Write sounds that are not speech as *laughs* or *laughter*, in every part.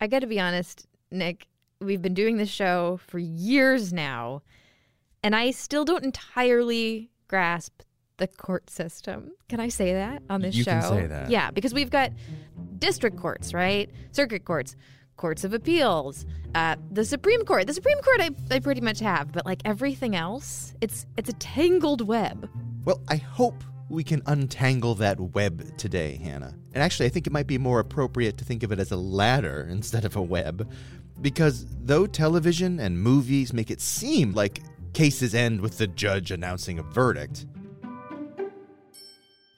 I got to be honest, Nick, we've been doing this show for years now, and I still don't entirely grasp the court system. Can I say that on this You show? can say that. Yeah, because we've got district courts, right? Circuit courts, courts of appeals, uh, the Supreme Court. The Supreme Court, I, I pretty much have, but like everything else, it's it's a tangled web. Well, I hope we can untangle that web today, Hannah. And actually, I think it might be more appropriate to think of it as a ladder *laughs* instead of a web. Because though television and movies make it seem like cases end with the judge announcing a verdict,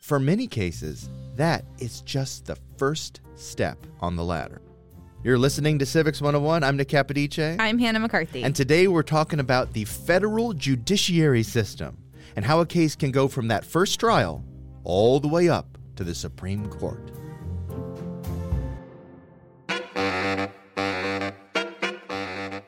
for many cases, that is just the first step on the ladder. You're listening to Civics 101. I'm Nick Capodice. I'm Hannah McCarthy. And today we're talking about the federal judiciary system and how a case can go from that first trial all the way up to the Supreme Court.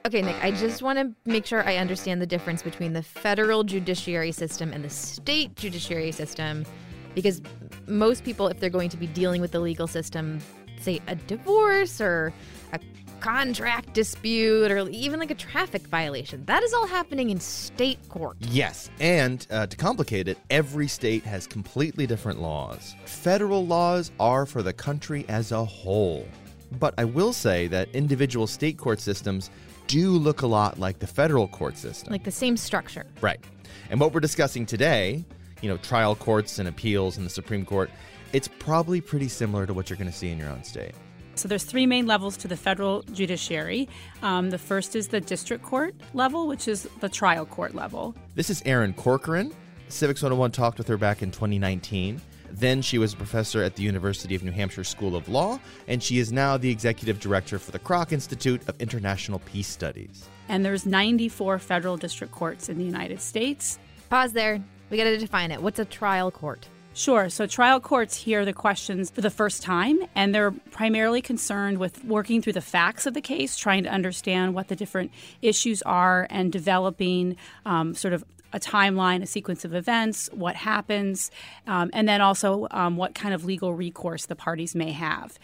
Okay, Nick, I just want to make sure I understand the difference between the federal judiciary system and the state judiciary system because most people, if they're going to be dealing with the legal system, say a divorce or a contract dispute or even like a traffic violation, that is all happening in state court. Yes, and uh, to complicate it, every state has completely different laws. Federal laws are for the country as a whole. But I will say that individual state court systems do look a lot like the federal court system. Like the same structure. Right. And what we're discussing today, you know, trial courts and appeals and the Supreme Court, it's probably pretty similar to what you're going to see in your own state. So there's three main levels to the federal judiciary. Um, the first is the district court level, which is the trial court level. This is Erin Corcoran. Civics 101 talked with her back in 2019. Then she was a professor at the University of New Hampshire School of Law, and she is now the executive director for the Kroc Institute of International Peace Studies. And there's 94 federal district courts in the United States. Pause there. We got to define it. What's a trial court? Sure. So trial courts hear the questions for the first time, and they're primarily concerned with working through the facts of the case, trying to understand what the different issues are, and developing um, sort of a timeline, a sequence of events, what happens, um, and then also um, what kind of legal recourse the parties may have.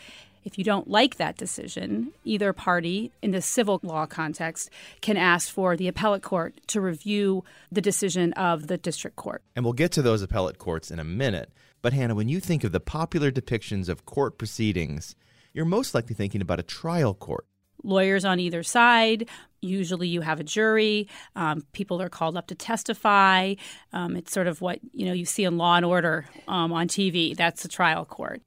If you don't like that decision, either party in the civil law context can ask for the appellate court to review the decision of the district court. And we'll get to those appellate courts in a minute. But Hannah, when you think of the popular depictions of court proceedings, you're most likely thinking about a trial court. Lawyers on either side. Usually, you have a jury. Um, people are called up to testify. Um, it's sort of what you know you see in Law and Order um, on TV. That's a trial court.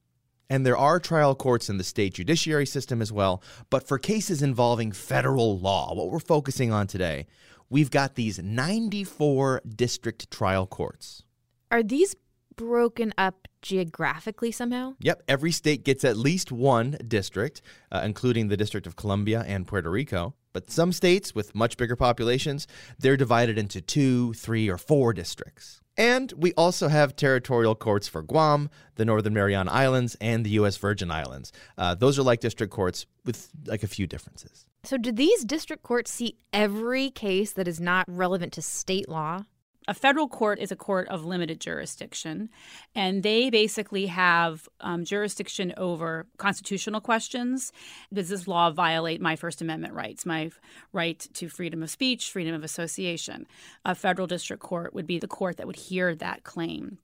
And there are trial courts in the state judiciary system as well. But for cases involving federal law, what we're focusing on today, we've got these 94 district trial courts. Are these broken up geographically somehow? Yep, every state gets at least one district, uh, including the District of Columbia and Puerto Rico. But some states with much bigger populations, they're divided into two, three, or four districts. And we also have territorial courts for Guam, the Northern Mariana Islands, and the U.S. Virgin Islands. Uh, those are like district courts with like a few differences. So, do these district courts see every case that is not relevant to state law? A federal court is a court of limited jurisdiction, and they basically have um, jurisdiction over constitutional questions. Does this law violate my First Amendment rights, my right to freedom of speech, freedom of association? A federal district court would be the court that would hear that claim.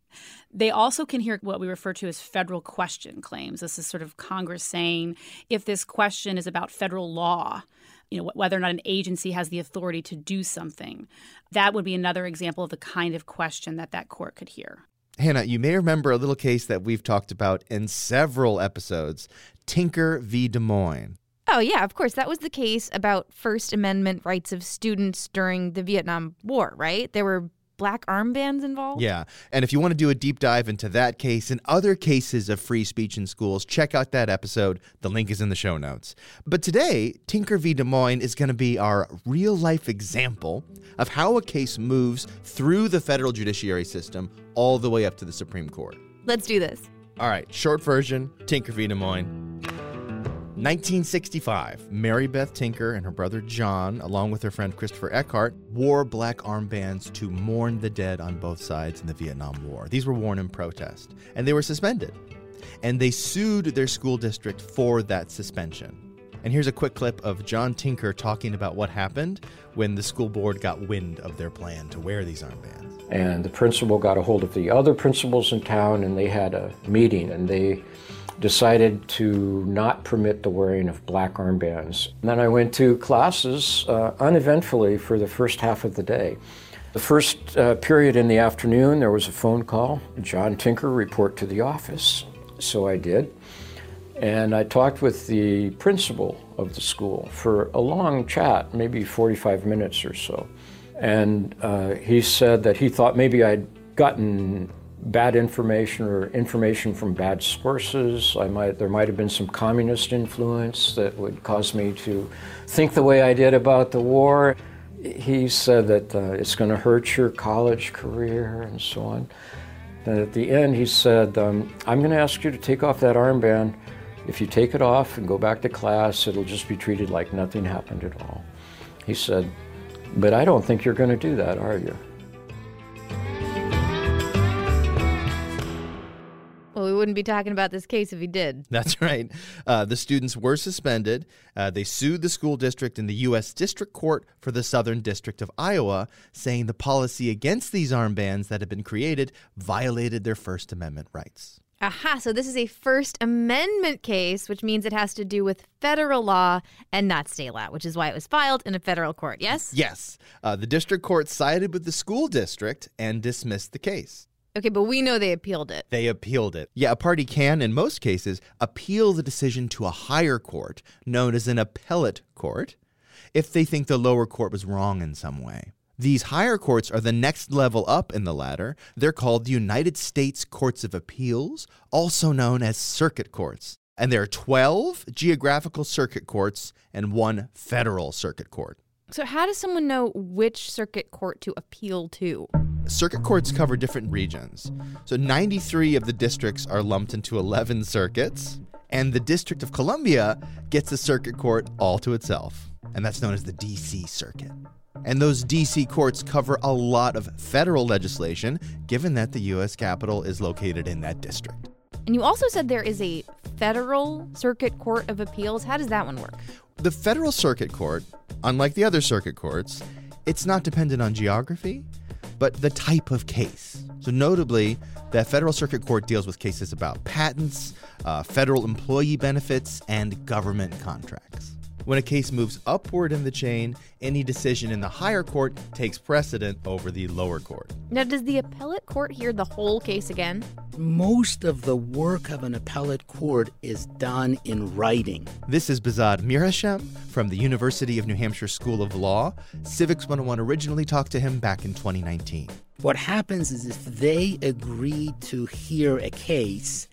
They also can hear what we refer to as federal question claims. This is sort of Congress saying if this question is about federal law, you know whether or not an agency has the authority to do something that would be another example of the kind of question that that court could hear Hannah, you may remember a little case that we've talked about in several episodes Tinker v. Des Moines. Oh, yeah, of course. That was the case about First Amendment rights of students during the Vietnam War, right? There were black armbands involved? Yeah. And if you want to do a deep dive into that case and other cases of free speech in schools, check out that episode. The link is in the show notes. But today, Tinker v. Des Moines is going to be our real life example of how a case moves through the federal judiciary system all the way up to the Supreme Court. Let's do this. All right, short version Tinker v. Des Moines. 1965, Mary Beth Tinker and her brother John, along with her friend Christopher Eckhardt, wore black armbands to mourn the dead on both sides in the Vietnam War. These were worn in protest, and they were suspended. And they sued their school district for that suspension. And here's a quick clip of John Tinker talking about what happened when the school board got wind of their plan to wear these armbands. And the principal got a hold of the other principals in town and they had a meeting and they decided to not permit the wearing of black armbands. And then I went to classes uh, uneventfully for the first half of the day. The first uh, period in the afternoon, there was a phone call. John Tinker, report to the office. So I did. And I talked with the principal of the school for a long chat, maybe 45 minutes or so. And uh, he said that he thought maybe I'd gotten bad information or information from bad sources. I might, there might have been some communist influence that would cause me to think the way I did about the war. He said that uh, it's going to hurt your college career and so on. And at the end, he said, um, I'm going to ask you to take off that armband. If you take it off and go back to class, it'll just be treated like nothing happened at all. He said, But I don't think you're going to do that, are you? Well, we wouldn't be talking about this case if he did. *laughs* That's right. Uh, the students were suspended. Uh, they sued the school district in the U.S. District Court for the Southern District of Iowa, saying the policy against these armbands that had been created violated their First Amendment rights. Aha, so this is a First Amendment case, which means it has to do with federal law and not state law, which is why it was filed in a federal court, yes? Yes. Uh, the district court sided with the school district and dismissed the case. Okay, but we know they appealed it. They appealed it. Yeah, a party can, in most cases, appeal the decision to a higher court, known as an appellate court, if they think the lower court was wrong in some way. These higher courts are the next level up in the ladder. They're called the United States Courts of Appeals, also known as circuit courts. And there are 12 geographical circuit courts and one federal circuit court. So, how does someone know which circuit court to appeal to? Circuit courts cover different regions. So, 93 of the districts are lumped into 11 circuits, and the District of Columbia gets a circuit court all to itself, and that's known as the DC Circuit. And those DC courts cover a lot of federal legislation, given that the U.S. Capitol is located in that district. And you also said there is a federal circuit court of appeals. How does that one work? The federal circuit court, unlike the other circuit courts, it's not dependent on geography, but the type of case. So, notably, the federal circuit court deals with cases about patents, uh, federal employee benefits, and government contracts. When a case moves upward in the chain, any decision in the higher court takes precedent over the lower court. Now, does the appellate court hear the whole case again? Most of the work of an appellate court is done in writing. This is Behzad Mirhashem from the University of New Hampshire School of Law. Civics 101 originally talked to him back in 2019. What happens is if they agree to hear a case,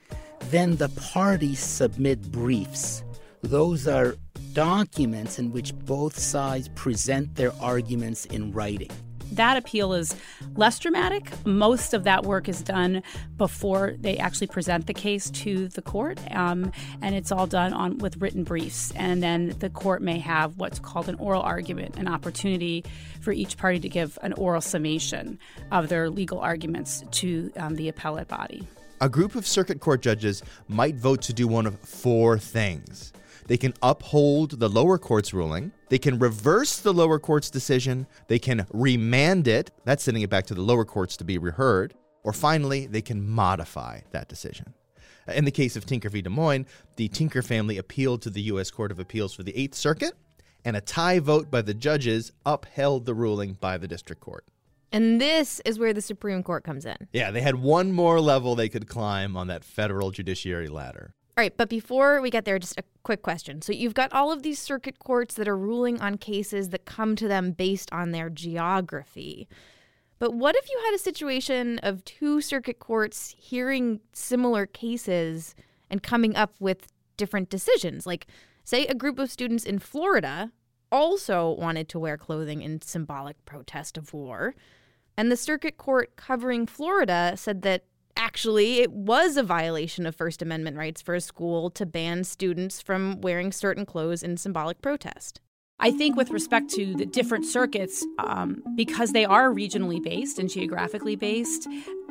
then the parties submit briefs. Those are documents in which both sides present their arguments in writing. That appeal is less dramatic. Most of that work is done before they actually present the case to the court, um, and it's all done on with written briefs. And then the court may have what's called an oral argument, an opportunity for each party to give an oral summation of their legal arguments to um, the appellate body. A group of circuit court judges might vote to do one of four things. They can uphold the lower court's ruling. They can reverse the lower court's decision. They can remand it. That's sending it back to the lower courts to be reheard. Or finally, they can modify that decision. In the case of Tinker v. Des Moines, the Tinker family appealed to the U.S. Court of Appeals for the Eighth Circuit, and a tie vote by the judges upheld the ruling by the district court. And this is where the Supreme Court comes in. Yeah, they had one more level they could climb on that federal judiciary ladder. All right, but before we get there, just a quick question. So you've got all of these circuit courts that are ruling on cases that come to them based on their geography. But what if you had a situation of two circuit courts hearing similar cases and coming up with different decisions? Like, say, a group of students in Florida also wanted to wear clothing in symbolic protest of war. And the circuit court covering Florida said that actually it was a violation of First Amendment rights for a school to ban students from wearing certain clothes in symbolic protest. I think, with respect to the different circuits, um, because they are regionally based and geographically based,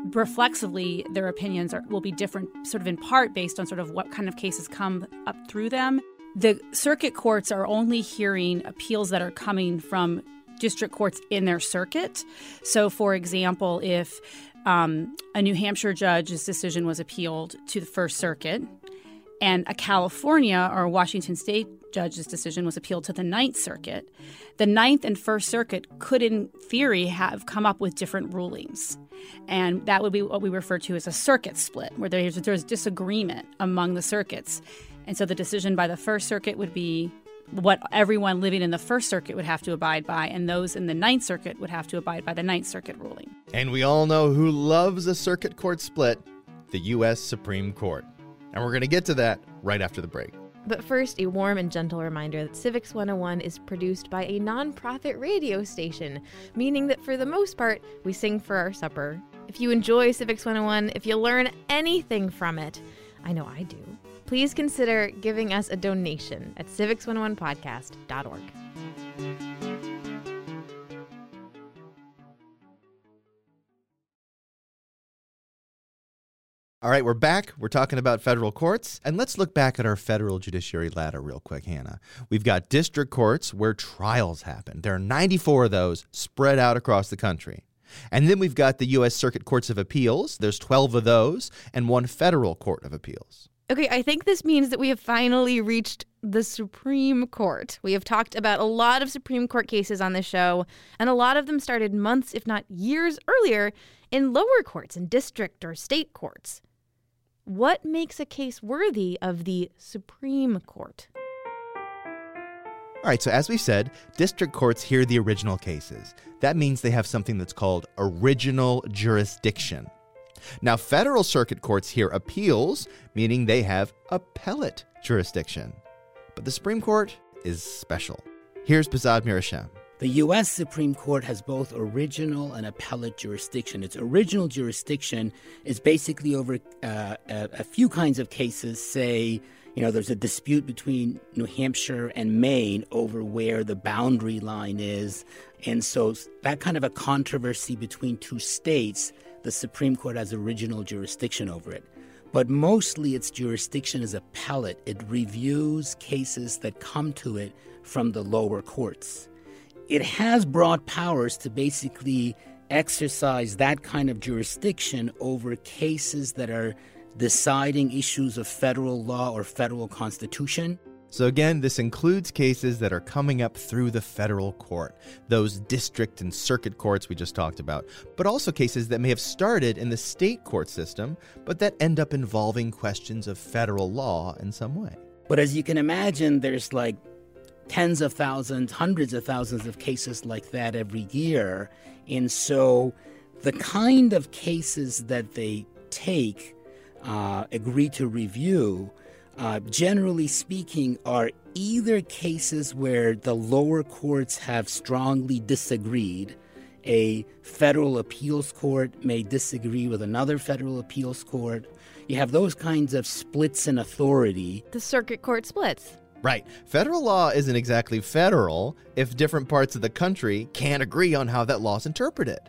reflexively their opinions are, will be different, sort of in part based on sort of what kind of cases come up through them. The circuit courts are only hearing appeals that are coming from district courts in their circuit. So, for example, if um, a New Hampshire judge's decision was appealed to the First Circuit, and a California or Washington State judge's decision was appealed to the Ninth Circuit, the Ninth and First Circuit could, in theory, have come up with different rulings. And that would be what we refer to as a circuit split, where there's, there's disagreement among the circuits. And so the decision by the First Circuit would be what everyone living in the First Circuit would have to abide by, and those in the Ninth Circuit would have to abide by the Ninth Circuit ruling. And we all know who loves a circuit court split the U.S. Supreme Court. And we're going to get to that right after the break. But first, a warm and gentle reminder that Civics 101 is produced by a nonprofit radio station, meaning that for the most part, we sing for our supper. If you enjoy Civics 101, if you learn anything from it, I know I do, please consider giving us a donation at civics101podcast.org. All right, we're back. We're talking about federal courts. And let's look back at our federal judiciary ladder real quick, Hannah. We've got district courts where trials happen. There are 94 of those spread out across the country. And then we've got the U.S. Circuit Courts of Appeals. There's 12 of those, and one federal court of appeals. Okay, I think this means that we have finally reached the Supreme Court. We have talked about a lot of Supreme Court cases on this show, and a lot of them started months, if not years earlier, in lower courts, in district or state courts. What makes a case worthy of the Supreme Court? All right, so as we said, district courts hear the original cases. That means they have something that's called original jurisdiction. Now, federal circuit courts hear appeals, meaning they have appellate jurisdiction. But the Supreme Court is special. Here's Behzad Mirhashem. The U.S. Supreme Court has both original and appellate jurisdiction. Its original jurisdiction is basically over uh, a, a, few kinds of cases. Say, you know, there's a dispute between New Hampshire and Maine over where the boundary line is. And so that kind of a controversy between two states, the Supreme Court has original jurisdiction over it. But mostly its jurisdiction is appellate. It reviews cases that come to it from the lower courts it has broad powers to basically exercise that kind of jurisdiction over cases that are deciding issues of federal law or federal constitution. So, again, this includes cases that are coming up through the federal court, those district and circuit courts we just talked about, but also cases that may have started in the state court system, but that end up involving questions of federal law in some way. But as you can imagine, there's like tens of thousands, hundreds of thousands of cases like that every year. And so the kind of cases that they take, uh, agree to review, uh, generally speaking, are either cases where the lower courts have strongly disagreed. A federal appeals court may disagree with another federal appeals court. You have those kinds of splits in authority. The circuit court splits. Right. Federal law isn't exactly federal if different parts of the country can't agree on how that law is interpreted.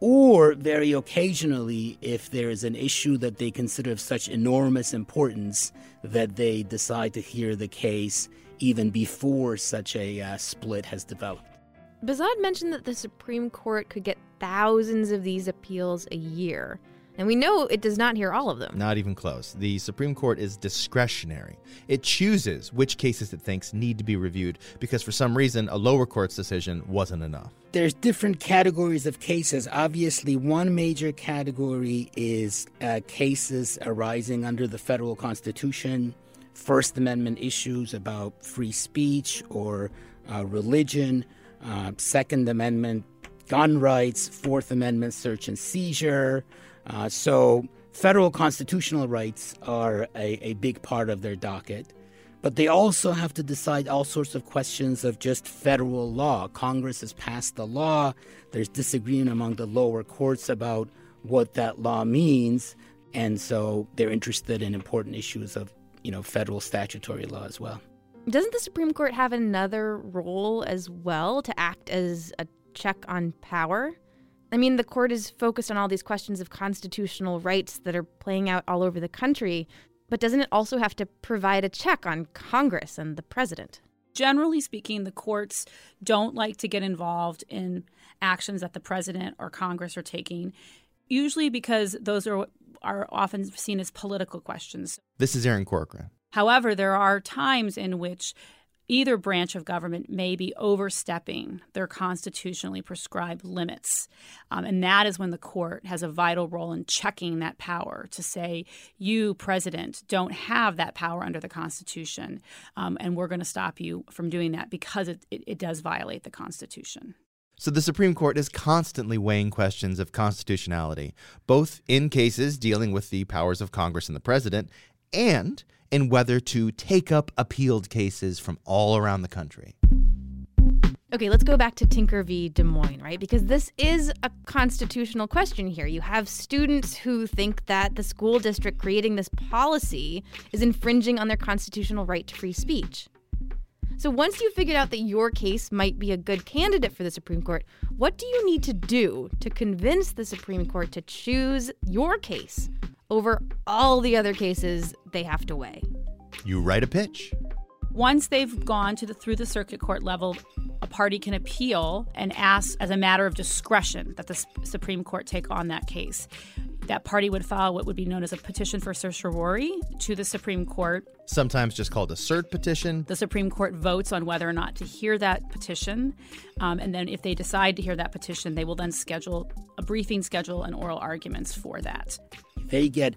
Or, very occasionally, if there is an issue that they consider of such enormous importance that they decide to hear the case even before such a uh, split has developed. Behzad mentioned that the Supreme Court could get thousands of these appeals a year. And we know it does not hear all of them. Not even close. The Supreme Court is discretionary. It chooses which cases it thinks need to be reviewed because for some reason a lower court's decision wasn't enough. There's different categories of cases. Obviously, one major category is uh, cases arising under the federal constitution, First Amendment issues about free speech or uh, religion, uh, Second Amendment gun rights, Fourth Amendment search and seizure, uh, so, federal constitutional rights are a, a big part of their docket. But they also have to decide all sorts of questions of just federal law. Congress has passed the law. There's disagreement among the lower courts about what that law means. And so they're interested in important issues of, you know, federal statutory law as well. Doesn't the Supreme Court have another role as well to act as a check on power? I mean, the court is focused on all these questions of constitutional rights that are playing out all over the country. But doesn't it also have to provide a check on Congress and the president? Generally speaking, the courts don't like to get involved in actions that the president or Congress are taking, usually because those are are often seen as political questions. This is Erin Corcoran. However, there are times in which either branch of government may be overstepping their constitutionally prescribed limits. Um, and that is when the court has a vital role in checking that power to say, you, president, don't have that power under the Constitution, um, and we're going to stop you from doing that because it, it, it does violate the Constitution. So the Supreme Court is constantly weighing questions of constitutionality, both in cases dealing with the powers of Congress and the president and in whether to take up appealed cases from all around the country. Okay, let's go back to Tinker v. Des Moines, right? Because this is a constitutional question here. You have students who think that the school district creating this policy is infringing on their constitutional right to free speech. So once you figured out that your case might be a good candidate for the Supreme Court, what do you need to do to convince the Supreme Court to choose your case over all the other cases they have to weigh. You write a pitch. Once they've gone to the through the circuit court level, a party can appeal and ask as a matter of discretion that the Supreme Court take on that case. That party would file what would be known as a petition for certiorari to the Supreme Court. Sometimes just called a cert petition. The Supreme Court votes on whether or not to hear that petition. Um, and then, if they decide to hear that petition, they will then schedule a briefing schedule and oral arguments for that. They get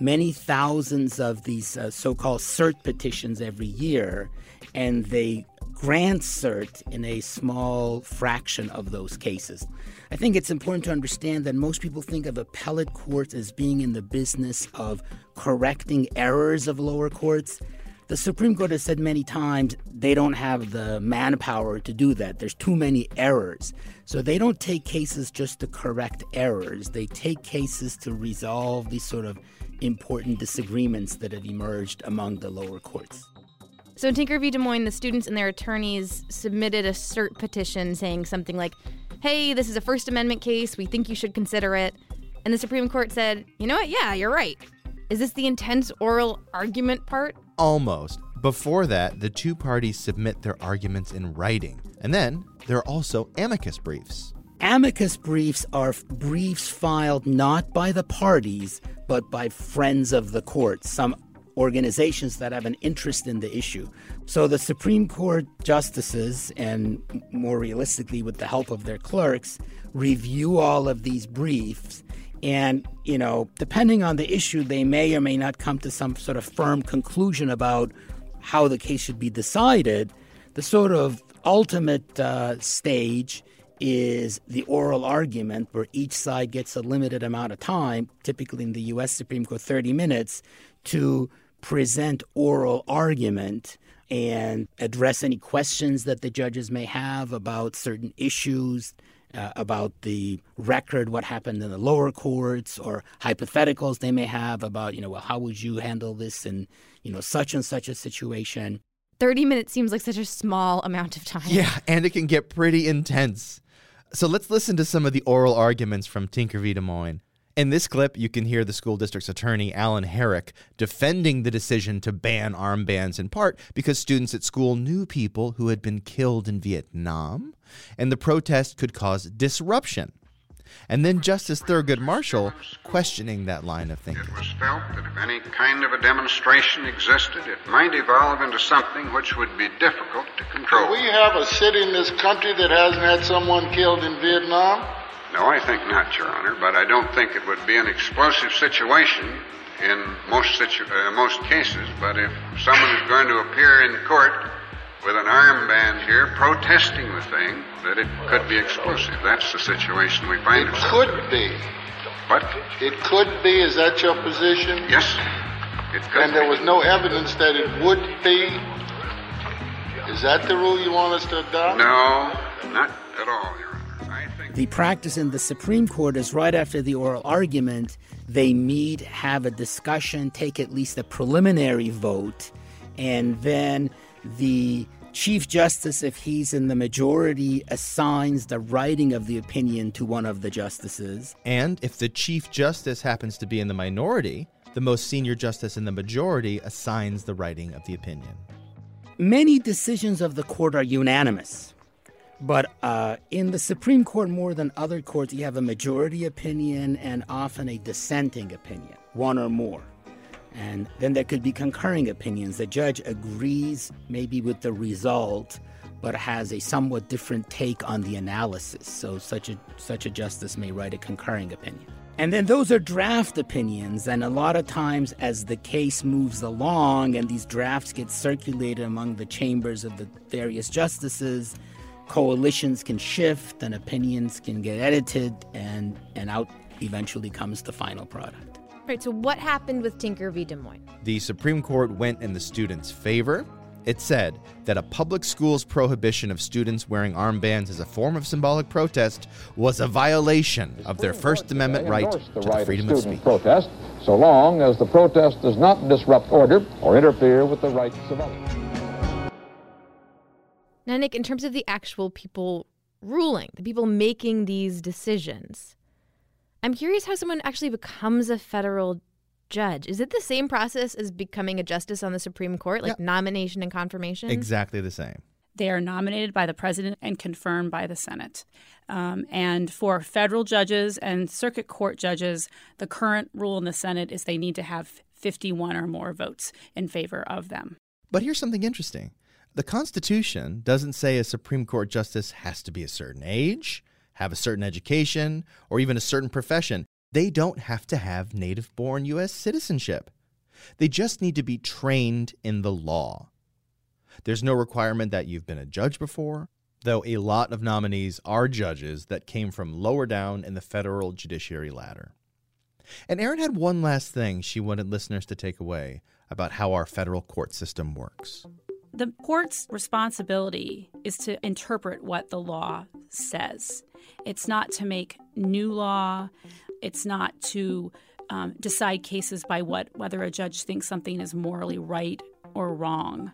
many thousands of these uh, so called cert petitions every year, and they grant cert in a small fraction of those cases. I think it's important to understand that most people think of appellate courts as being in the business of correcting errors of lower courts. The Supreme Court has said many times they don't have the manpower to do that. There's too many errors. So they don't take cases just to correct errors, they take cases to resolve these sort of important disagreements that have emerged among the lower courts. So in Tinker v. Des Moines, the students and their attorneys submitted a cert petition saying something like, hey, this is a First Amendment case. We think you should consider it. And the Supreme Court said, you know what? Yeah, you're right. Is this the intense oral argument part? Almost. Before that, the two parties submit their arguments in writing. And then there are also amicus briefs. Amicus briefs are briefs filed not by the parties, but by friends of the court, some organizations that have an interest in the issue. So the Supreme Court justices, and more realistically, with the help of their clerks, review all of these briefs and, you know, depending on the issue, they may or may not come to some sort of firm conclusion about how the case should be decided. The sort of ultimate uh, stage is the oral argument, where each side gets a limited amount of time, typically in the U.S. Supreme Court, 30 minutes, to present oral argument and address any questions that the judges may have about certain issues uh, about the record, what happened in the lower courts, or hypotheticals they may have about, you know, well, how would you handle this in, you know, such and such a situation. 30 minutes seems like such a small amount of time. Yeah, and it can get pretty intense. So let's listen to some of the oral arguments from Tinker v. Des Moines. In this clip, you can hear the school district's attorney, Alan Herrick, defending the decision to ban armbands in part because students at school knew people who had been killed in Vietnam, and the protest could cause disruption. And then Justice Thurgood Marshall questioning that line of thinking. It was felt that if any kind of a demonstration existed, it might evolve into something which would be difficult to control. Do we have a city in this country that hasn't had someone killed in Vietnam? No, I think not, Your Honor, but I don't think it would be an explosive situation in most, situ- uh, most cases. But if someone is going to appear in court with an armband here protesting the thing, that it could be explosive. That's the situation we find it ourselves could be. What? It could be. Is that your position? Yes, it could And there be. was no evidence that it would be? Is that the rule you want us to adopt? No, not at all, Your Honor. I think The practice in the Supreme Court is right after the oral argument, they meet, have a discussion, take at least a preliminary vote, and then the Chief Justice, if he's in the majority, assigns the writing of the opinion to one of the justices. And if the Chief Justice happens to be in the minority, The most senior justice in the majority assigns the writing of the opinion. Many decisions of the court are unanimous. But uh, in the Supreme Court, more than other courts, you have a majority opinion and often a dissenting opinion, one or more. And then there could be concurring opinions. The judge agrees maybe with the result, but has a somewhat different take on the analysis. So such a such a justice may write a concurring opinion. And then those are draft opinions, and a lot of times as the case moves along and these drafts get circulated among the chambers of the various justices, coalitions can shift and opinions can get edited and and out eventually comes the final product. All right, so what happened with Tinker v. Des Moines? The Supreme Court went in the students' favor. It said that a public school's prohibition of students wearing armbands as a form of symbolic protest was a violation of their First Amendment right the to right the freedom of of student speech. protest, so long as the protest does not disrupt order or interfere with the rights of others. Now, Nick, in terms of the actual people ruling, the people making these decisions, I'm curious how someone actually becomes a federal judge. Is it the same process as becoming a justice on the Supreme Court, like Yeah. nomination and confirmation? Exactly the same. They are nominated by the president and confirmed by the Senate. Um, and for federal judges and circuit court judges, the current rule in the Senate is they need to have 51 or more votes in favor of them. But here's something interesting. The Constitution doesn't say a Supreme Court justice has to be a certain age, have a certain education, or even a certain profession. They don't have to have native born U.S. citizenship. They just need to be trained in the law. There's no requirement that you've been a judge before, though a lot of nominees are judges that came from lower down in the federal judiciary ladder. And Erin had one last thing she wanted listeners to take away about how our federal court system works. The court's responsibility is to interpret what the law says. It's not to make new law. It's not to um, decide cases by what whether a judge thinks something is morally right or wrong.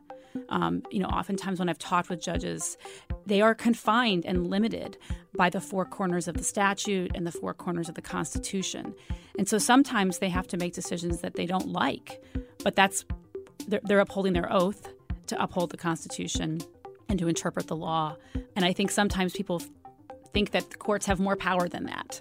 Um, you know, oftentimes when I've talked with judges, they are confined and limited by the four corners of the statute and the four corners of the Constitution. And so sometimes they have to make decisions that they don't like, but that's they're, they're upholding their oath to uphold the Constitution and to interpret the law. And I think sometimes people think that the courts have more power than that.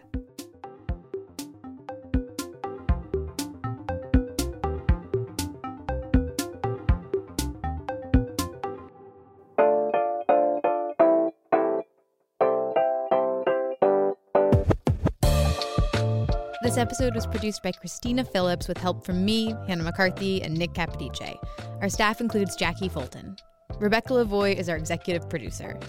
This episode was produced by Christina Phillips with help from me, Hannah McCarthy, and Nick Capodice. Our staff includes Jackie Fulton. Rebecca Lavoie is our executive producer.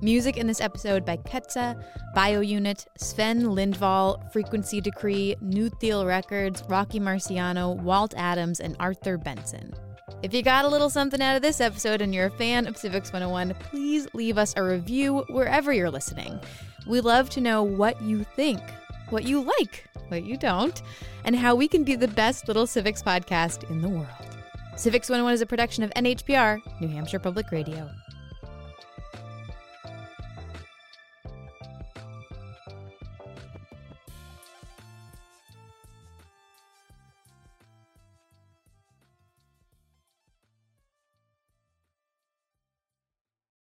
Music in this episode by Ketsa, BioUnit, Sven Lindvall, Frequency Decree, New Thiel Records, Rocky Marciano, Walt Adams, and Arthur Benson. If you got a little something out of this episode and you're a fan of Civics 101, please leave us a review wherever you're listening. We love to know what you think, what you like, what you don't, and how we can be the best little civics podcast in the world. Civics 101 is a production of NHPR, New Hampshire Public Radio.